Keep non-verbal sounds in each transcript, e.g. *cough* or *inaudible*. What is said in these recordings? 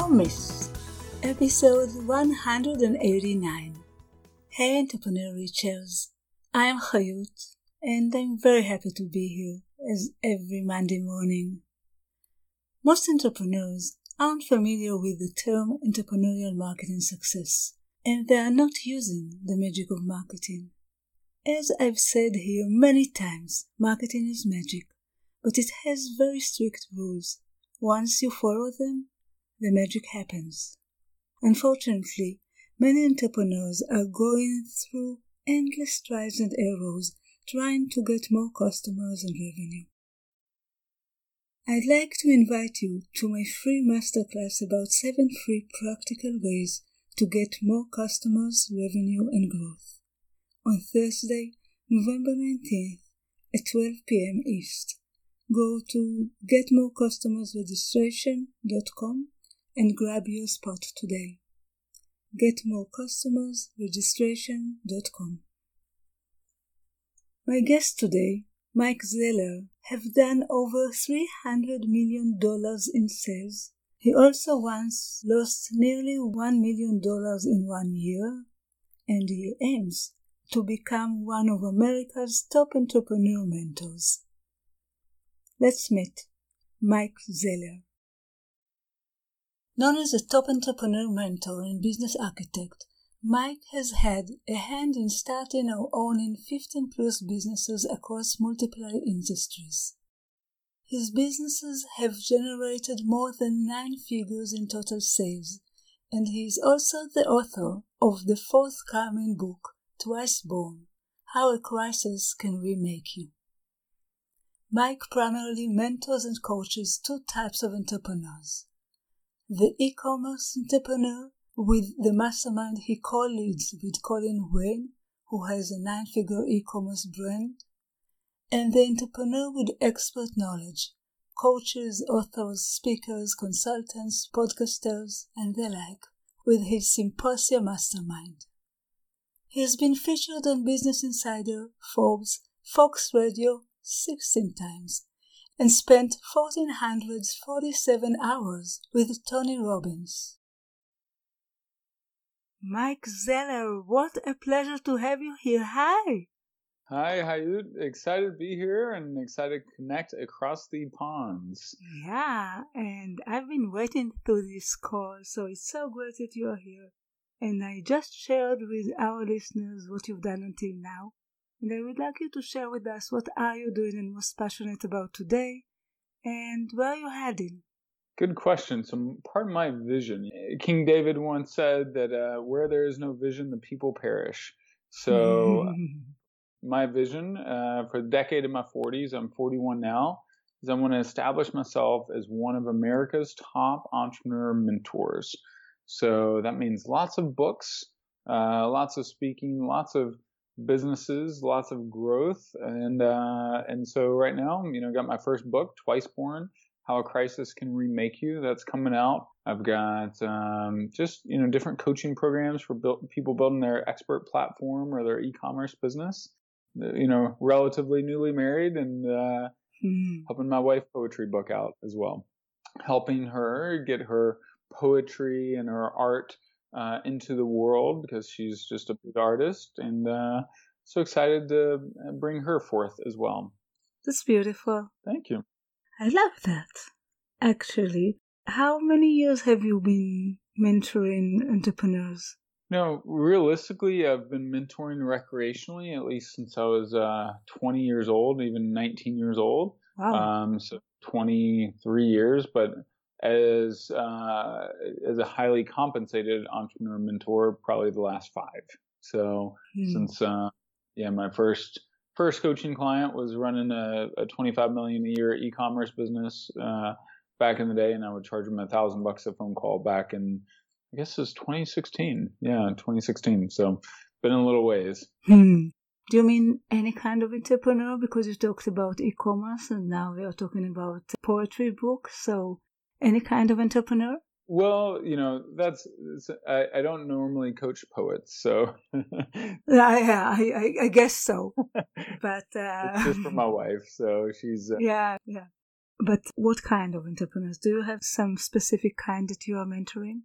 or Miss, episode 189. Hey, entrepreneur Reachers. I am Hayut, and I'm very happy to be here as every Monday morning. Most entrepreneurs aren't familiar with the term entrepreneurial marketing success, and they are not using the magic of marketing. As I've said here many times, marketing is magic, but it has very strict rules once you follow them, the magic happens. Unfortunately, many entrepreneurs are going through endless strides and errors trying to get more customers and revenue. I'd like to invite you to my free masterclass about 7 free practical ways to get more customers, revenue, and growth on Thursday, November 19th at 12 p.m. East go to getmorecustomersregistration.com and grab your spot today. Getmorecustomersregistration.com. My guest today, Mike Zeller, have done over $300 million in sales. He also once lost nearly $1 million in one year, and he aims to become one of America's top entrepreneur mentors. Let's meet Mike Zeller. Known as a top entrepreneur mentor and business architect, Mike has had a hand in starting or owning 15 plus businesses across multiple industries. His businesses have generated more than nine figures in total sales, and he is also the author of the forthcoming book, Twice Born How a Crisis Can Remake You. Mike primarily mentors and coaches two types of entrepreneurs the e commerce entrepreneur with the mastermind he co leads with Colin Wayne, who has a nine figure e commerce brand, and the entrepreneur with expert knowledge coaches, authors, speakers, consultants, podcasters, and the like with his Symposia Mastermind. He has been featured on Business Insider, Forbes, Fox Radio, 16 times and spent 1447 hours with Tony Robbins. Mike Zeller, what a pleasure to have you here. Hi. Hi, Hayut. Excited to be here and excited to connect across the ponds. Yeah, and I've been waiting for this call, so it's so great that you're here. And I just shared with our listeners what you've done until now and I would like you to share with us what are you doing and most passionate about today and where are you heading? Good question. So, part of my vision, King David once said that uh, where there is no vision, the people perish. So, *laughs* my vision uh, for the decade of my 40s, I'm 41 now, is I want to establish myself as one of America's top entrepreneur mentors. So, that means lots of books, uh, lots of speaking, lots of businesses, lots of growth, and uh, and so right now, you know, got my first book, Twice Born: How a Crisis Can Remake You. That's coming out. I've got um, just you know different coaching programs for build, people building their expert platform or their e-commerce business. You know, relatively newly married and uh, mm. helping my wife poetry book out as well, helping her get her poetry and her art uh, into the world because she's just a big artist and uh, so excited to uh, bring her forth as well. That's beautiful. Thank you. I love that. Actually, how many years have you been mentoring entrepreneurs? No, realistically, I've been mentoring recreationally at least since I was uh, 20 years old, even 19 years old. Wow. Um, so 23 years, but as uh, as a highly compensated entrepreneur mentor probably the last five. So hmm. since uh, yeah, my first first coaching client was running a, a 25 million a year e-commerce business. Uh, back in the day, and I would charge them a thousand bucks a phone call back in, I guess it was 2016. Yeah, 2016. So been in a little ways. Hmm. Do you mean any kind of entrepreneur? Because you talked about e-commerce, and now we are talking about poetry books. So any kind of entrepreneur? Well, you know, that's I, I don't normally coach poets, so yeah, yeah, I, I, guess so. But *laughs* uh, it's just for my *laughs* wife, so she's uh, yeah, yeah. But what kind of entrepreneurs? Do you have some specific kind that you are mentoring?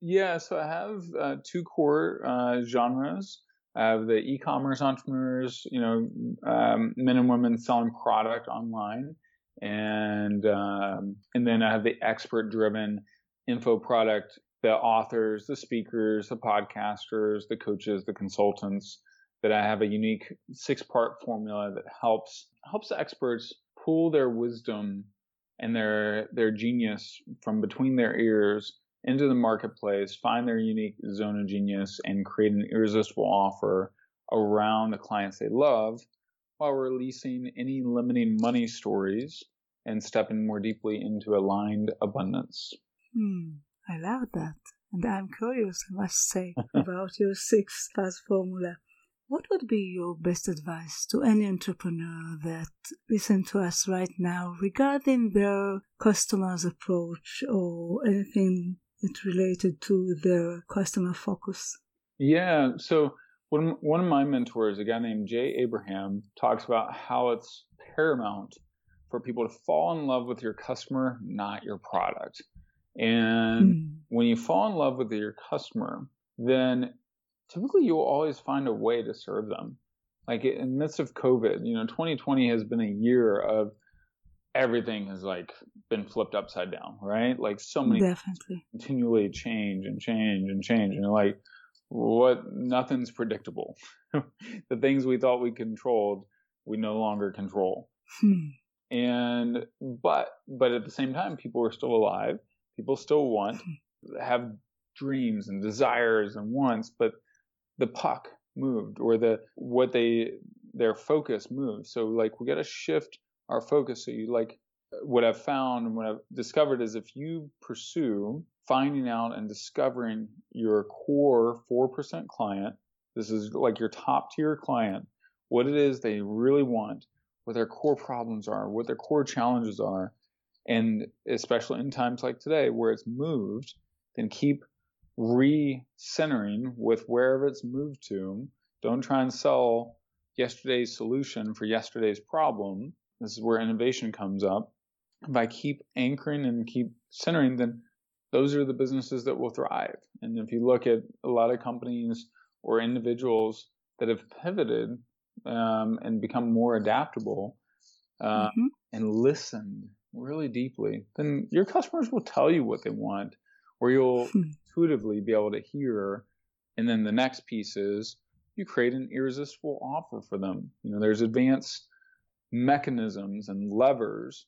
Yeah, so I have uh, two core uh, genres. I have the e-commerce entrepreneurs, you know, um, men and women selling product online, and um, and then I have the expert-driven info product, the authors, the speakers, the podcasters, the coaches, the consultants. That I have a unique six-part formula that helps helps experts pull their wisdom and their their genius from between their ears into the marketplace, find their unique zone of genius, and create an irresistible offer around the clients they love while releasing any limiting money stories and stepping more deeply into aligned abundance. Hmm, I love that. And I'm curious, I must say, *laughs* about your six fast formula. What would be your best advice to any entrepreneur that listen to us right now regarding their customers' approach or anything it's related to their customer focus? Yeah. So one one of my mentors, a guy named Jay Abraham, talks about how it's paramount for people to fall in love with your customer, not your product. And mm. when you fall in love with your customer, then typically you'll always find a way to serve them. Like in the midst of COVID, you know, 2020 has been a year of everything has like been flipped upside down, right? Like so many Definitely. continually change and change and change. And like, what, nothing's predictable. *laughs* the things we thought we controlled, we no longer control. Hmm. And, but, but at the same time, people are still alive. People still want, hmm. have dreams and desires and wants, but the puck moved or the, what they, their focus moved. So like we got to shift our focus. So you like what I've found and what I've discovered is if you pursue finding out and discovering your core 4% client, this is like your top tier client, what it is they really want, what their core problems are, what their core challenges are, and especially in times like today where it's moved, then keep re-centering with wherever it's moved to. Don't try and sell yesterday's solution for yesterday's problem this is where innovation comes up. If I keep anchoring and keep centering, then those are the businesses that will thrive. And if you look at a lot of companies or individuals that have pivoted um, and become more adaptable uh, mm-hmm. and listened really deeply, then your customers will tell you what they want, or you'll hmm. intuitively be able to hear. And then the next piece is you create an irresistible offer for them. You know, there's advanced mechanisms and levers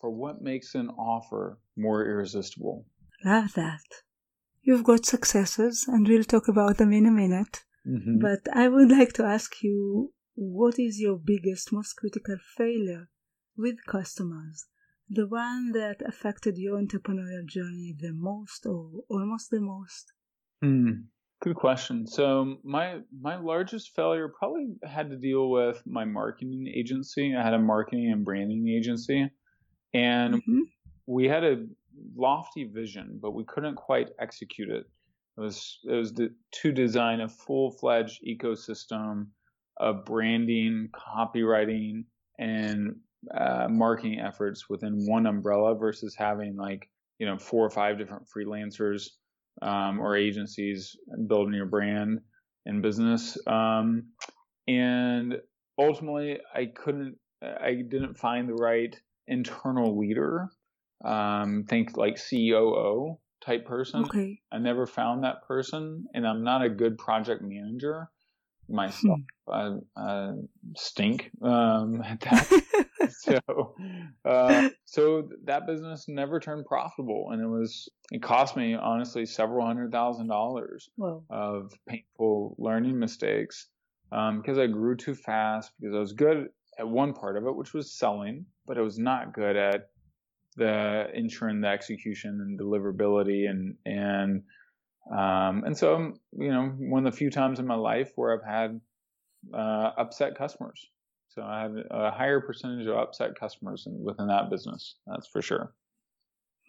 for what makes an offer more irresistible. Love that. You've got successes, and we'll talk about them in a minute. Mm-hmm. But I would like to ask you what is your biggest, most critical failure with customers? The one that affected your entrepreneurial journey the most or almost the most? Hmm. Good question. So my my largest failure probably had to deal with my marketing agency. I had a marketing and branding agency, and mm-hmm. we had a lofty vision, but we couldn't quite execute it. It was it was the, to design a full fledged ecosystem of branding, copywriting, and uh, marketing efforts within one umbrella versus having like you know four or five different freelancers um, or agencies building your brand and business. Um, and ultimately, I couldn't, I didn't find the right internal leader. Um, think like COO type person. Okay. I never found that person, and I'm not a good project manager myself. Hmm. I, I stink um, *laughs* at that. *laughs* so, uh, so that business never turned profitable, and it was it cost me honestly several hundred thousand dollars of painful learning mistakes um, because I grew too fast because I was good at one part of it, which was selling, but I was not good at the ensuring the execution and deliverability and and um, and so you know one of the few times in my life where I've had uh, upset customers. So I have a higher percentage of upset customers within that business. That's for sure.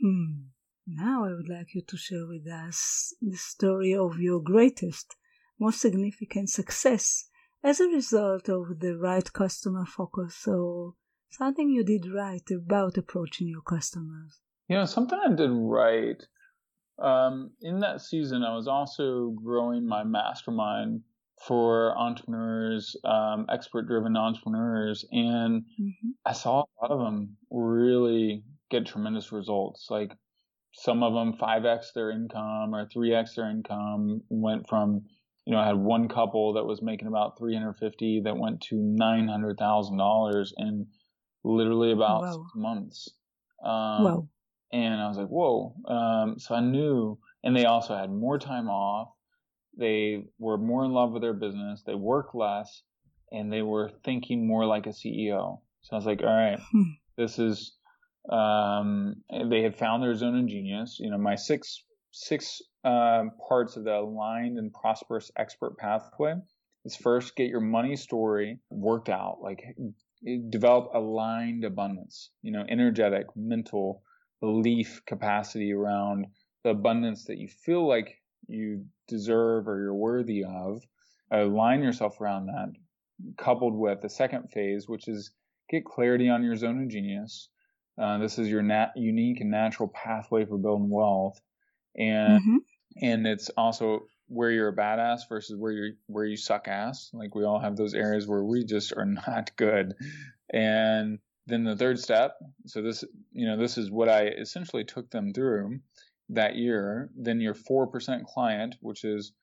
Hmm. Now I would like you to share with us the story of your greatest, most significant success as a result of the right customer focus or something you did right about approaching your customers. You know, something I did right. Um, in that season, I was also growing my mastermind for entrepreneurs, um, expert driven entrepreneurs. And mm-hmm. I saw a lot of them really get tremendous results. Like some of them 5x their income or 3x their income went from you know i had one couple that was making about 350 that went to $900000 in literally about six months. Um, wow. and i was like whoa. Um, so i knew and they also had more time off. They were more in love with their business. They worked less and they were thinking more like a ceo so i was like all right hmm. this is um, they had found their zone of genius. You know, my six six uh, parts of the aligned and prosperous expert pathway is first get your money story worked out, like develop aligned abundance. You know, energetic, mental belief capacity around the abundance that you feel like you deserve or you're worthy of. Align yourself around that, coupled with the second phase, which is get clarity on your zone of genius uh, this is your nat- unique and natural pathway for building wealth, and mm-hmm. and it's also where you're a badass versus where you where you suck ass. Like we all have those areas where we just are *laughs* not good, and then the third step. So this you know this is what I essentially took them through that year. Then your four percent client, which is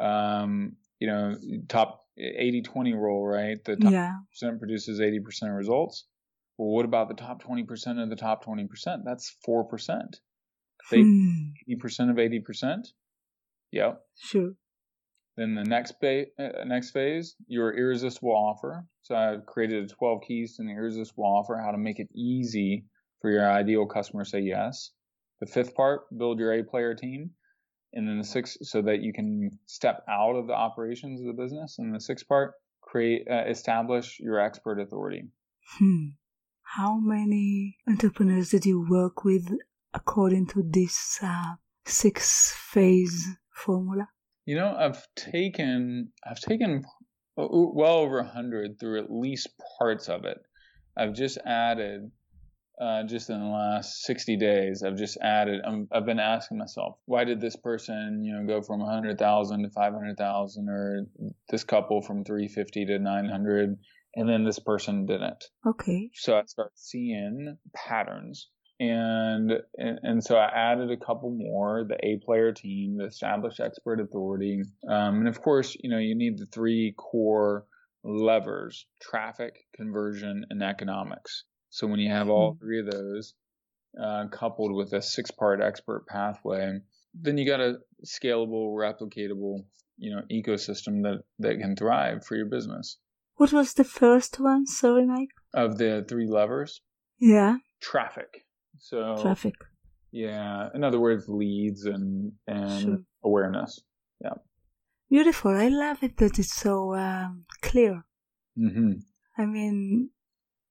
um, you know top 80-20 rule, right? The top yeah. percent produces 80% results. Well, what about the top 20% of the top 20%? That's 4%. They hmm. 80% of 80%? Yep. Sure. Then the next, ba- uh, next phase, your irresistible offer. So I've created 12 keys to an irresistible offer, how to make it easy for your ideal customer to say yes. The fifth part, build your A player team. And then the sixth, so that you can step out of the operations of the business. And the sixth part, create, uh, establish your expert authority. Hmm. How many entrepreneurs did you work with according to this uh, six phase formula? You know, I've taken I've taken well over a hundred through at least parts of it. I've just added uh, just in the last 60 days, I've just added. i have been asking myself, why did this person, you know, go from 100,000 to 500,000, or this couple from 350 to 900? and then this person didn't. Okay. So I start seeing patterns. And, and, and so I added a couple more, the A player team, the established expert authority. Um, and of course, you know, you need the three core levers, traffic, conversion, and economics. So when you have all hmm. three of those, uh, coupled with a six part expert pathway, then you got a scalable, replicatable, you know, ecosystem that, that can thrive for your business. What was the first one? Sorry, Mike. Of the three levers? Yeah. Traffic. So traffic. Yeah. In other words, leads and and sure. awareness. Yeah. Beautiful. I love it that it's so um, clear. Mm-hmm. I mean,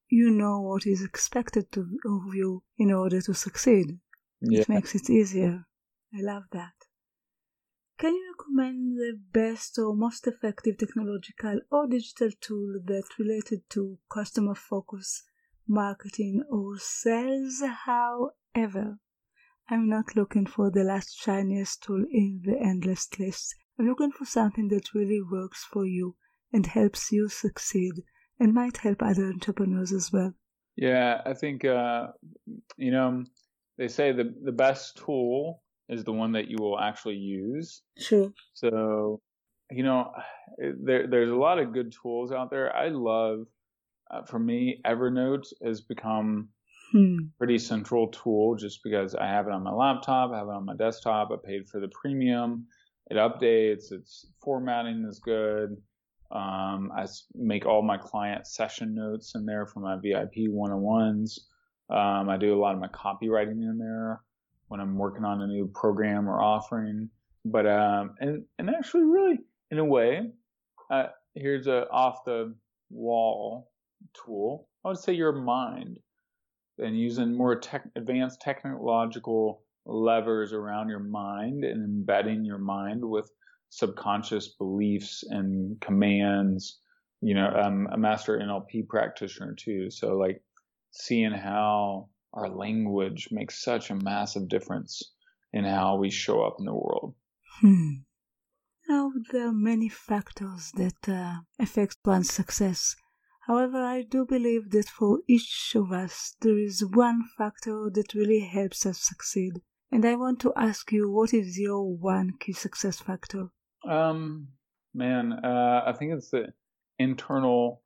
you know what is expected to, of you in order to succeed. Yeah. It makes it easier. I love that. Can you recommend the best or most effective technological or digital tool that related to customer focus, marketing, or sales? However, I'm not looking for the last shiniest tool in the endless list. I'm looking for something that really works for you and helps you succeed and might help other entrepreneurs as well. Yeah, I think uh, you know they say the the best tool is the one that you will actually use. Sure. So, you know, there there's a lot of good tools out there. I love, uh, for me, Evernote has become hmm. pretty central tool just because I have it on my laptop, I have it on my desktop. I paid for the premium. It updates. Its formatting is good. Um, I make all my client session notes in there for my VIP one-on-ones. Um, I do a lot of my copywriting in there when I'm working on a new program or offering. But um, and and actually, really, in a way, uh, here's a off the wall tool. I would say your mind, and using more tech, advanced technological levers around your mind and embedding your mind with subconscious beliefs and commands. You know, I'm a master NLP practitioner too, so like seeing how our language makes such a massive difference in how we show up in the world. Hmm. Now, there are many factors that uh, affect one's success. However, I do believe that for each of us, there is one factor that really helps us succeed. And I want to ask you, what is your one key success factor? Um, man, uh, I think it's the internal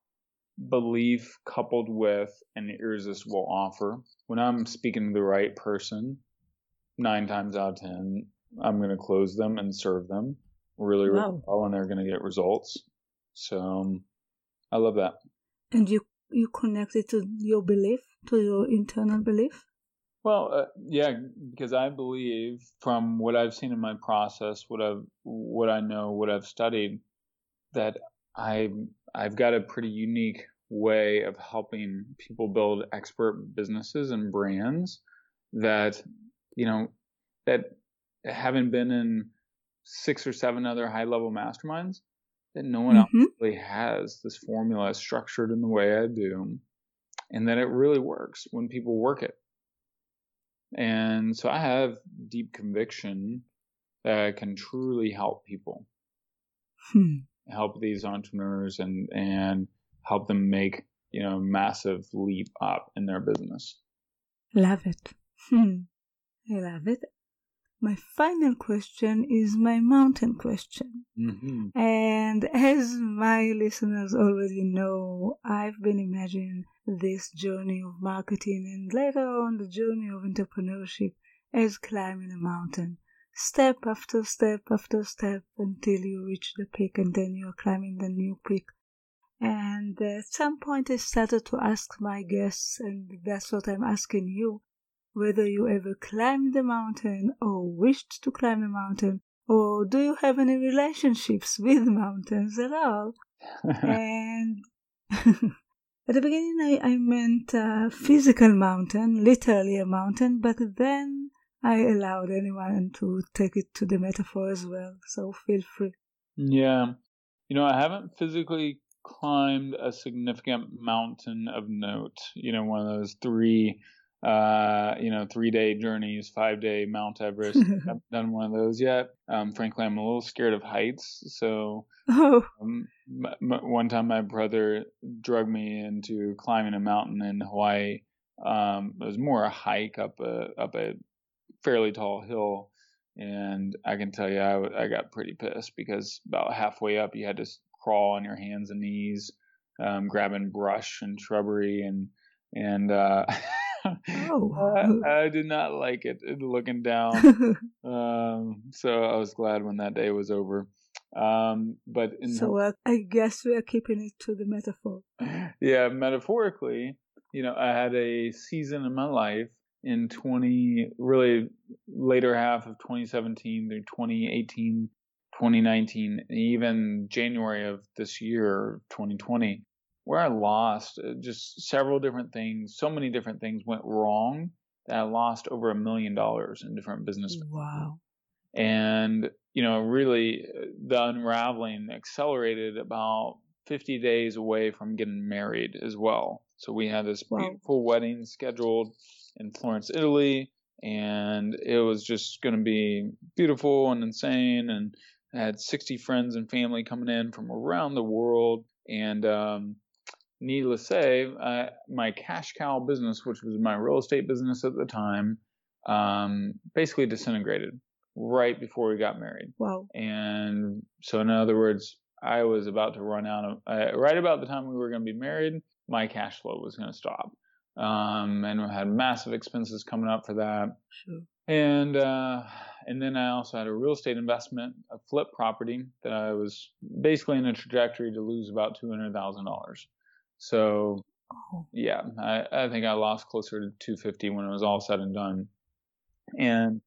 belief coupled with an irresistible offer. When I'm speaking to the right person, nine times out of ten, I'm going to close them and serve them really, really wow. well, and they're going to get results. So um, I love that. And you you connect it to your belief, to your internal belief. Well, uh, yeah, because I believe from what I've seen in my process, what I've what I know, what I've studied, that I I've got a pretty unique way of helping people build expert businesses and brands that you know that having been in six or seven other high level masterminds that no one mm-hmm. else really has this formula structured in the way I do and that it really works when people work it. And so I have deep conviction that I can truly help people. Hmm. Help these entrepreneurs and and help them make, you know, massive leap up in their business. Love it. Hmm. I love it. My final question is my mountain question. Mm-hmm. And as my listeners already know, I've been imagining this journey of marketing and later on the journey of entrepreneurship as climbing a mountain, step after step after step until you reach the peak and then you're climbing the new peak. And at some point, I started to ask my guests, and that's what I'm asking you whether you ever climbed the mountain or wished to climb the mountain, or do you have any relationships *laughs* with mountains at all? *laughs* and *laughs* at the beginning, I, I meant a physical mountain, literally a mountain, but then I allowed anyone to take it to the metaphor as well, so feel free. Yeah. You know, I haven't physically climbed a significant mountain of note, you know, one of those three uh, you know, three day journeys, five day Mount Everest. I *laughs* haven't done one of those yet. Um, frankly, I'm a little scared of heights. So, oh. um, m- m- one time my brother drugged me into climbing a mountain in Hawaii. Um, it was more a hike up a up a fairly tall hill, and I can tell you, I, w- I got pretty pissed because about halfway up, you had to crawl on your hands and knees, um, grabbing brush and shrubbery and and uh, *laughs* oh. *laughs* I, I, did not like it looking down. *laughs* um, so I was glad when that day was over. Um, but so uh, I guess we are keeping it to the metaphor. Yeah, metaphorically, you know, I had a season in my life in 20, really later half of 2017 through 2018, 2019, even January of this year, 2020, where I lost uh, just several different things. So many different things went wrong that I lost over a million dollars in different business. Wow. And, you know, really uh, the unraveling accelerated about 50 days away from getting married as well. So we had this wow. beautiful wedding scheduled in Florence, Italy, and it was just going to be beautiful and insane. And I had 60 friends and family coming in from around the world. And, um, needless to say, uh, my cash cow business, which was my real estate business at the time, um, basically disintegrated right before we got married. Wow. And so, in other words, I was about to run out of, uh, right about the time we were going to be married, my cash flow was going to stop. Um, and we had massive expenses coming up for that. Sure. And, uh, and then I also had a real estate investment, a flip property that I was basically in a trajectory to lose about $200,000. So Oh. Yeah, I, I think I lost closer to 250 when it was all said and done, and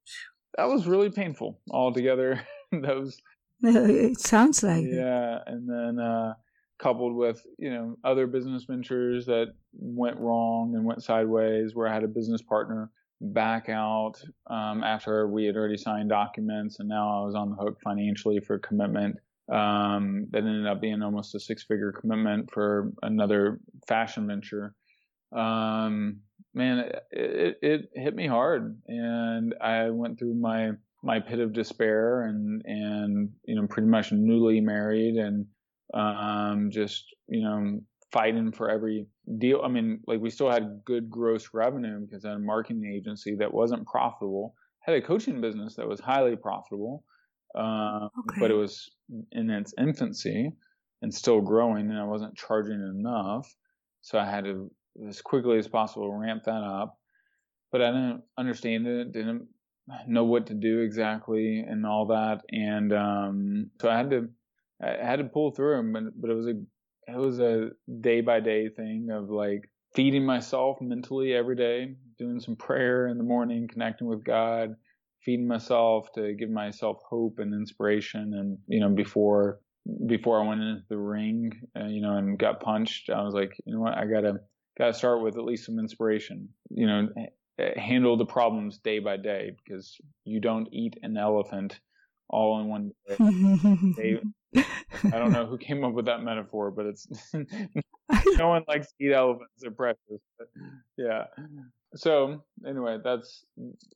that was really painful altogether. *laughs* Those *laughs* it sounds like yeah, and then uh, coupled with you know other business ventures that went wrong and went sideways, where I had a business partner back out um, after we had already signed documents, and now I was on the hook financially for commitment um, that ended up being almost a six-figure commitment for another fashion venture. Um, man, it, it, it hit me hard, and I went through my my pit of despair, and and you know, pretty much newly married, and um, just you know, fighting for every deal. I mean, like we still had good gross revenue because I had a marketing agency that wasn't profitable. Had a coaching business that was highly profitable, uh, Okay. but it was in its infancy and still growing, and I wasn't charging enough. So I had to, as quickly as possible, ramp that up. But I didn't understand it, didn't know what to do exactly, and all that. And um, so I had to, I had to pull through. But but it was a, it was a day by day thing of like feeding myself mentally every day, doing some prayer in the morning, connecting with God, feeding myself to give myself hope and inspiration. And you know, before before I went into the ring, uh, you know, and got punched, I was like, you know what, I gotta gotta start with at least some inspiration. You know, handle the problems day by day because you don't eat an elephant all in one day. I don't know who came up with that metaphor, but it's *laughs* no one likes to eat elephants. They're precious. But yeah. So anyway, that's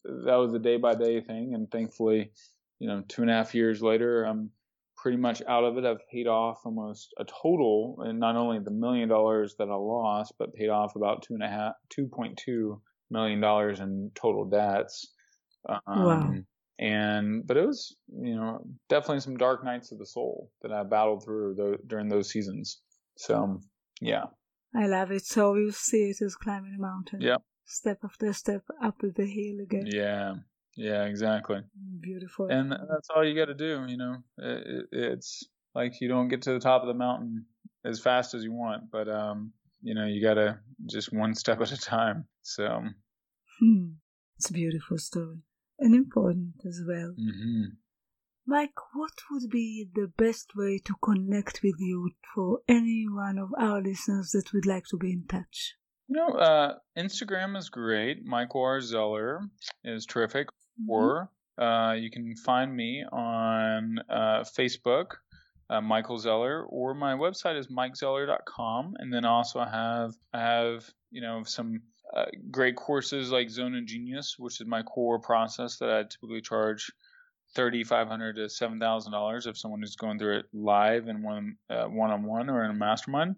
that was a day by day thing, and thankfully, you know, two and a half years later, I'm pretty much out of it. I've paid off almost a total, and not only the million dollars that I lost, but paid off about two and a half, two point two million dollars in total debts. Um, Wow. And but it was, you know, definitely some dark nights of the soul that I battled through during those seasons. So yeah, I love it. So you see it as climbing a mountain. Yeah. Step after step up the hill again. yeah, yeah, exactly. Beautiful. And that's all you got to do. You know, it, it, it's like you don't get to the top of the mountain as fast as you want, but um, you know, you got to just one step at a time. So, Hmm. It's a beautiful story. And important as well. hmm Mike, what would be the best way to connect with you for any one of our listeners that would like to be in touch? You know, uh, Instagram is great. Michael R. Zeller is terrific. Mhm. or uh, you can find me on uh, Facebook, uh, Michael Zeller, or my website is mikezeller.com. And then also I have I have you know some uh, great courses like Zone of Genius, which is my core process that I typically charge thirty five hundred to seven thousand dollars if someone is going through it live and one one on one or in a mastermind.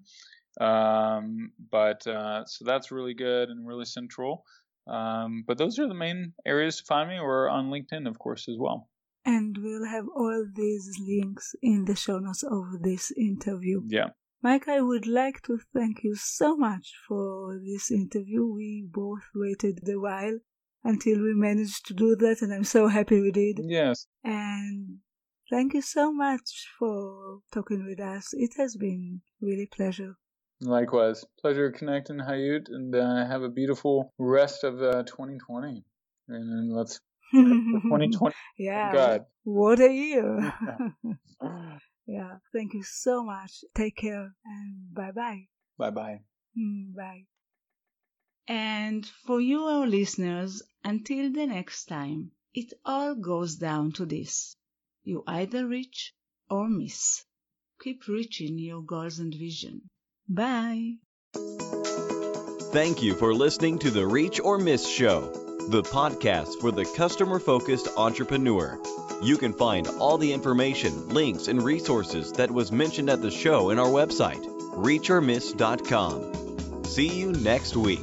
Um, but uh, so that's really good and really central. Um, but those are the main areas to find me, or on LinkedIn, of course, as well. And we'll have all these links in the show notes of this interview. Yeah. Mike, I would like to thank you so much for this interview. We both waited a while until we managed to do that, and I'm so happy we did. Yes. And thank you so much for talking with us. It has been really pleasure. Likewise. Pleasure connecting, Hayut, and uh, have a beautiful rest of uh, 2020. And let's *laughs* 2020. yeah. God. What a year. *laughs* yeah. Thank you so much. Take care and bye bye. Bye bye. Bye. And for you, our listeners, until the next time, it all goes down to this. You either reach or miss. Keep reaching your goals and vision. Bye. Thank you for listening to the Reach or Miss Show, the podcast for the customer focused entrepreneur. You can find all the information, links, and resources that was mentioned at the show in our website, reachormiss.com. See you next week.